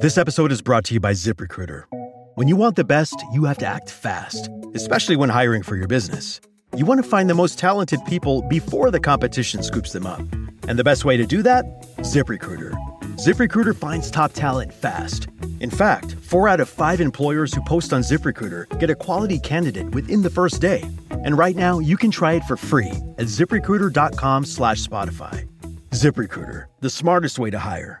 This episode is brought to you by ZipRecruiter. When you want the best, you have to act fast, especially when hiring for your business. You want to find the most talented people before the competition scoops them up. And the best way to do that? ZipRecruiter. ZipRecruiter finds top talent fast. In fact, four out of five employers who post on ZipRecruiter get a quality candidate within the first day. And right now, you can try it for free at ziprecruiter.com slash Spotify. ZipRecruiter, the smartest way to hire.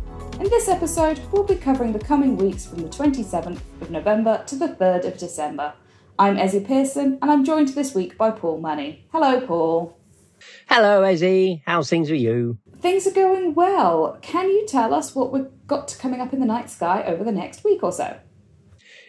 In this episode, we'll be covering the coming weeks from the 27th of November to the 3rd of December. I'm Ezzy Pearson, and I'm joined this week by Paul Money. Hello, Paul. Hello, Ezzy. How's things with you? Things are going well. Can you tell us what we've got coming up in the night sky over the next week or so?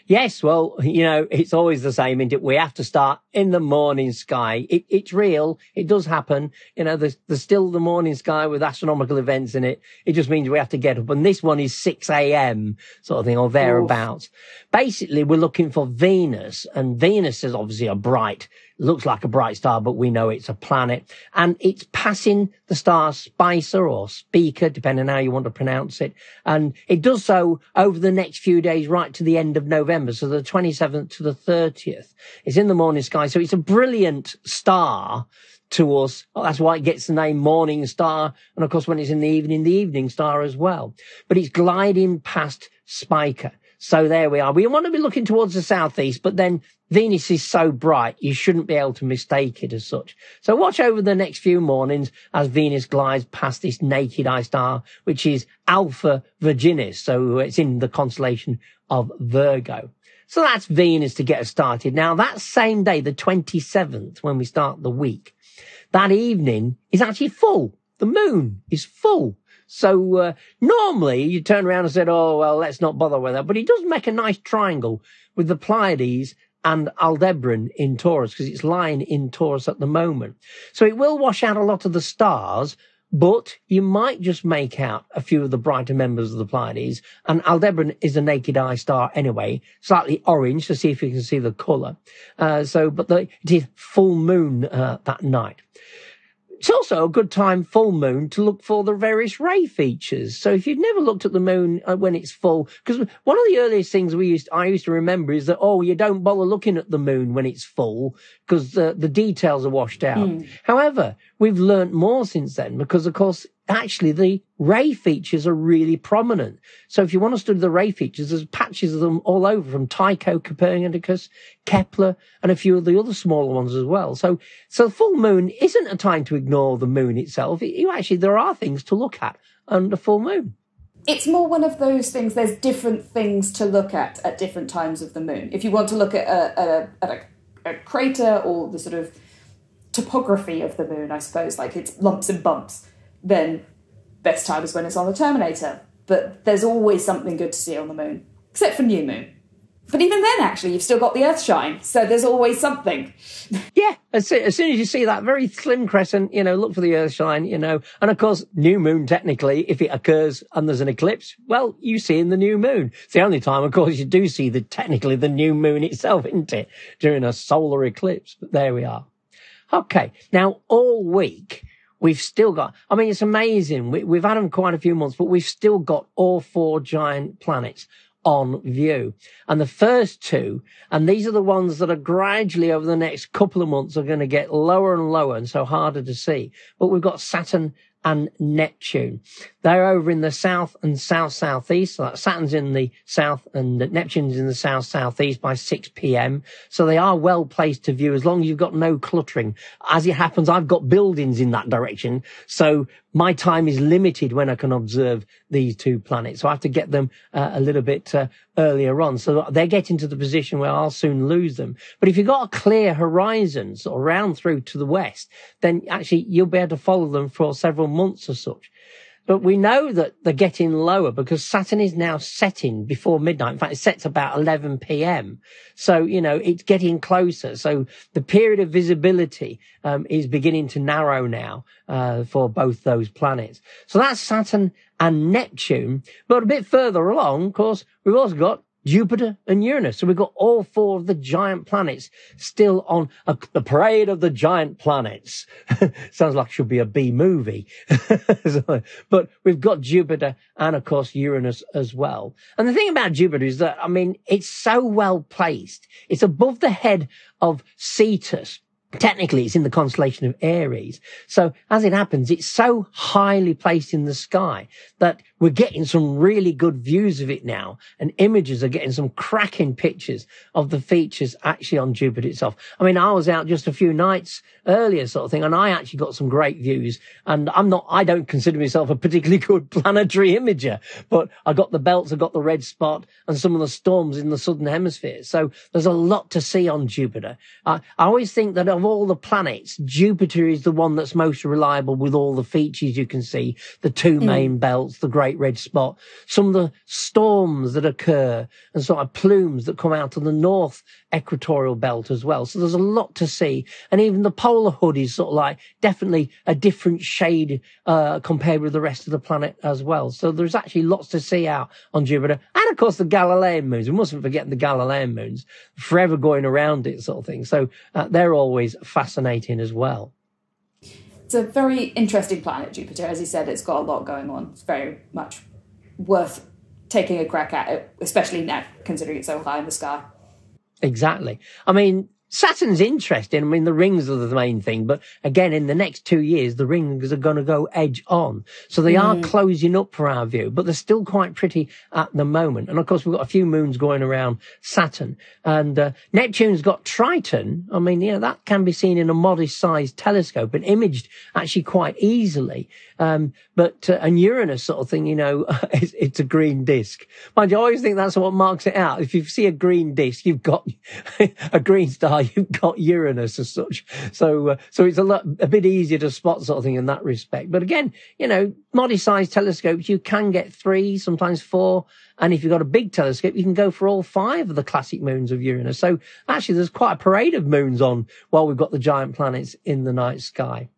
Yes, well, you know, it's always the same, isn't it? We have to start in the morning sky. It, it's real. It does happen. You know, there's, there's still the morning sky with astronomical events in it. It just means we have to get up. And this one is 6 a.m. sort of thing or thereabouts. Basically, we're looking for Venus and Venus is obviously a bright, looks like a bright star, but we know it's a planet and it's passing the star Spicer or Speaker, depending on how you want to pronounce it. And it does so over the next few days, right to the end of November. So the 27th to the 30th. It's in the morning sky. So it's a brilliant star to us. Well, that's why it gets the name Morning Star. And of course, when it's in the evening, the Evening Star as well. But it's gliding past Spica. So there we are. We want to be looking towards the southeast, but then Venus is so bright, you shouldn't be able to mistake it as such. So watch over the next few mornings as Venus glides past this naked eye star, which is Alpha Virginis. So it's in the constellation of Virgo. So that's Venus to get us started. Now that same day, the 27th, when we start the week, that evening is actually full. The moon is full. So uh, normally you turn around and said, "Oh well, let's not bother with that." But he does make a nice triangle with the Pleiades and Aldebaran in Taurus because it's lying in Taurus at the moment. So it will wash out a lot of the stars, but you might just make out a few of the brighter members of the Pleiades. And Aldebaran is a naked eye star anyway, slightly orange to see if you can see the colour. Uh, so, but the, it is full moon uh, that night. It's also a good time, full moon, to look for the various ray features. So if you've never looked at the moon uh, when it's full, because one of the earliest things we used, I used to remember is that, oh, you don't bother looking at the moon when it's full because uh, the details are washed out. Mm. However, we've learnt more since then because, of course, actually the ray features are really prominent. So if you want to study the ray features, there's patches of them all over from Tycho, Copernicus, Kepler, and a few of the other smaller ones as well. So, so the full moon isn't a time to ignore the moon itself. You actually, there are things to look at under full moon. It's more one of those things, there's different things to look at at different times of the moon. If you want to look at a, a, at a, a crater or the sort of topography of the moon, I suppose, like it's lumps and bumps, then best time is when it's on the Terminator. But there's always something good to see on the moon, except for new moon. But even then, actually, you've still got the Earth shine, so there's always something. Yeah, as, soon as you see that very slim crescent, you know, look for the Earth shine, you know, and of course, new moon technically, if it occurs and there's an eclipse, well, you see in the new moon. It's the only time, of course, you do see the technically the new moon itself, isn't it, during a solar eclipse? But there we are. Okay, now all week we've still got. I mean, it's amazing. We, have had them quite a few months, but we've still got all four giant planets on view. And the first two, and these are the ones that are gradually over the next couple of months are going to get lower and lower and so harder to see. But we've got Saturn and Neptune. They're over in the south and south southeast. So Saturn's in the south and Neptune's in the south southeast by 6 p.m. So they are well placed to view as long as you've got no cluttering. As it happens, I've got buildings in that direction. So my time is limited when I can observe these two planets. So I have to get them uh, a little bit uh, earlier on. So they're getting to the position where I'll soon lose them. But if you've got a clear horizons or round through to the west, then actually you'll be able to follow them for several months or such. But we know that they're getting lower because Saturn is now setting before midnight. In fact, it sets about 11 p.m. So, you know, it's getting closer. So the period of visibility um, is beginning to narrow now uh, for both those planets. So that's Saturn and Neptune. But a bit further along, of course, we've also got Jupiter and Uranus. So we've got all four of the giant planets still on a, the parade of the giant planets. Sounds like should be a B movie. so, but we've got Jupiter and of course Uranus as well. And the thing about Jupiter is that, I mean, it's so well placed. It's above the head of Cetus Technically, it's in the constellation of Aries. So as it happens, it's so highly placed in the sky that we're getting some really good views of it now and images are getting some cracking pictures of the features actually on Jupiter itself. I mean, I was out just a few nights earlier sort of thing and I actually got some great views and I'm not, I don't consider myself a particularly good planetary imager, but I got the belts, I got the red spot and some of the storms in the southern hemisphere. So there's a lot to see on Jupiter. I, I always think that of all the planets, Jupiter is the one that's most reliable with all the features you can see, the two mm. main belts, the great red spot, some of the storms that occur and sort of plumes that come out of the north equatorial belt as well. So there's a lot to see. And even the polar hood is sort of like definitely a different shade, uh, compared with the rest of the planet as well. So there's actually lots to see out on Jupiter. And of course the Galilean moons. We mustn't forget the Galilean moons forever going around it sort of thing. So uh, they're always fascinating as well. It's a very interesting planet, Jupiter. As you said, it's got a lot going on. It's very much worth taking a crack at it, especially now, considering it's so high in the sky. Exactly. I mean, Saturn's interesting. I mean, the rings are the main thing, but again, in the next two years, the rings are going to go edge on. So they mm. are closing up for our view, but they're still quite pretty at the moment. And of course, we've got a few moons going around Saturn and uh, Neptune's got Triton. I mean, you know, that can be seen in a modest sized telescope and imaged actually quite easily. Um, but, uh, and Uranus sort of thing, you know, it's, it's, a green disk. Mind you, I always think that's what marks it out. If you see a green disk, you've got a green star, you've got Uranus as such. So, uh, so it's a lot, a bit easier to spot sort of thing in that respect. But again, you know, modest sized telescopes, you can get three, sometimes four. And if you've got a big telescope, you can go for all five of the classic moons of Uranus. So actually, there's quite a parade of moons on while we've got the giant planets in the night sky.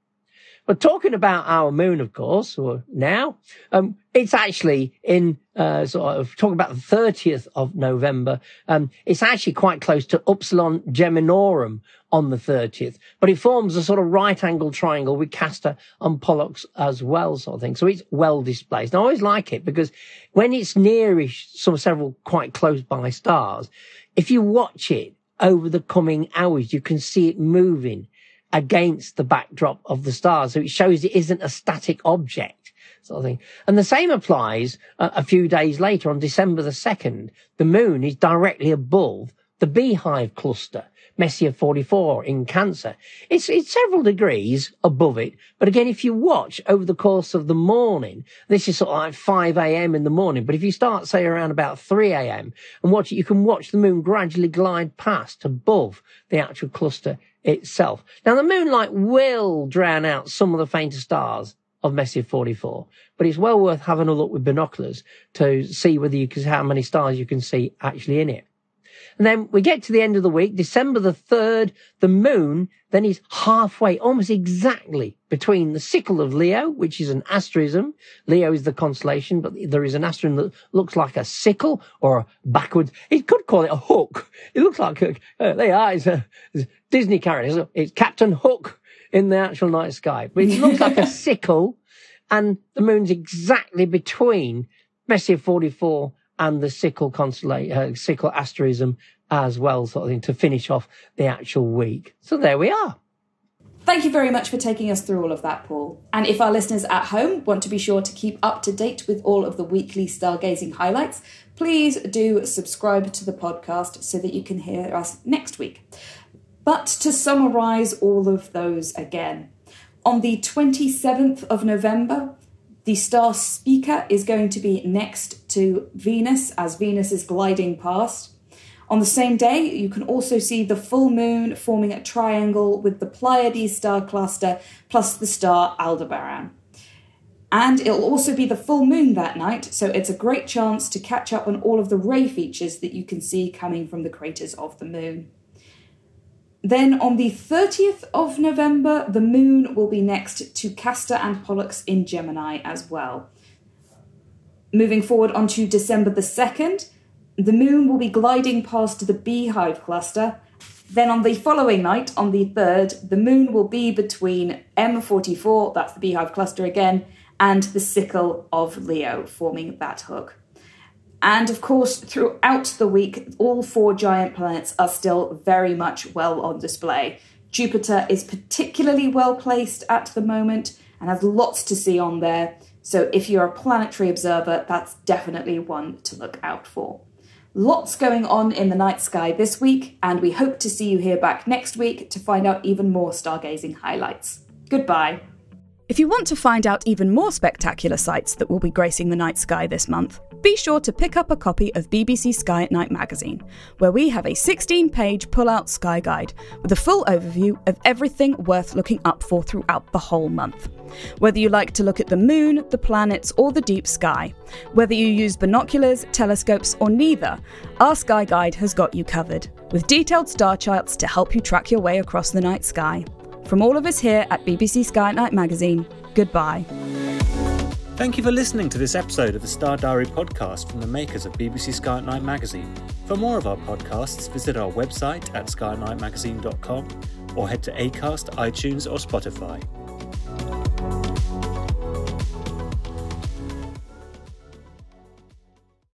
But talking about our moon, of course, or now, um, it's actually in uh, sort of talking about the 30th of November. Um, it's actually quite close to Upsilon Geminorum on the 30th, but it forms a sort of right angle triangle with Castor and Pollux as well, sort of thing. So it's well displaced. And I always like it because when it's nearish some several quite close by stars, if you watch it over the coming hours, you can see it moving against the backdrop of the stars. So it shows it isn't a static object sort of thing. And the same applies uh, a few days later on December the 2nd. The moon is directly above the beehive cluster. Messier 44 in Cancer. It's, it's several degrees above it. But again, if you watch over the course of the morning, this is sort of like 5 a.m. in the morning. But if you start, say, around about 3 a.m. and watch it, you can watch the moon gradually glide past above the actual cluster itself. Now, the moonlight will drown out some of the fainter stars of Messier 44, but it's well worth having a look with binoculars to see whether you can, how many stars you can see actually in it. And then we get to the end of the week, December the 3rd, the moon then is halfway, almost exactly between the sickle of Leo, which is an asterism. Leo is the constellation, but there is an asterism that looks like a sickle or a backwards. It could call it a hook. It looks like, a, uh, there are, it's a, it's a Disney character. It's Captain Hook in the actual night sky, but it looks like a sickle and the moon's exactly between Messier 44 and the sickle constellation, uh, sickle asterism as well, sort of thing, to finish off the actual week. So there we are. Thank you very much for taking us through all of that, Paul. And if our listeners at home want to be sure to keep up to date with all of the weekly stargazing highlights, please do subscribe to the podcast so that you can hear us next week. But to summarise all of those again, on the 27th of November, the star Spica is going to be next to Venus as Venus is gliding past. On the same day, you can also see the full moon forming a triangle with the Pleiades star cluster plus the star Aldebaran. And it'll also be the full moon that night, so it's a great chance to catch up on all of the ray features that you can see coming from the craters of the moon. Then on the 30th of November, the moon will be next to Castor and Pollux in Gemini as well. Moving forward onto December the 2nd, the moon will be gliding past the Beehive cluster. Then on the following night, on the 3rd, the moon will be between M44, that's the Beehive cluster again, and the sickle of Leo, forming that hook. And of course, throughout the week, all four giant planets are still very much well on display. Jupiter is particularly well placed at the moment and has lots to see on there. So if you're a planetary observer, that's definitely one to look out for. Lots going on in the night sky this week, and we hope to see you here back next week to find out even more stargazing highlights. Goodbye. If you want to find out even more spectacular sights that will be gracing the night sky this month, be sure to pick up a copy of BBC Sky at Night magazine, where we have a 16 page pull out sky guide with a full overview of everything worth looking up for throughout the whole month. Whether you like to look at the moon, the planets, or the deep sky, whether you use binoculars, telescopes, or neither, our Sky Guide has got you covered, with detailed star charts to help you track your way across the night sky. From all of us here at BBC Sky at Night magazine, goodbye. Thank you for listening to this episode of the Star Diary podcast from the makers of BBC Sky at Night magazine. For more of our podcasts, visit our website at skynightmagazine.com or head to Acast, iTunes, or Spotify.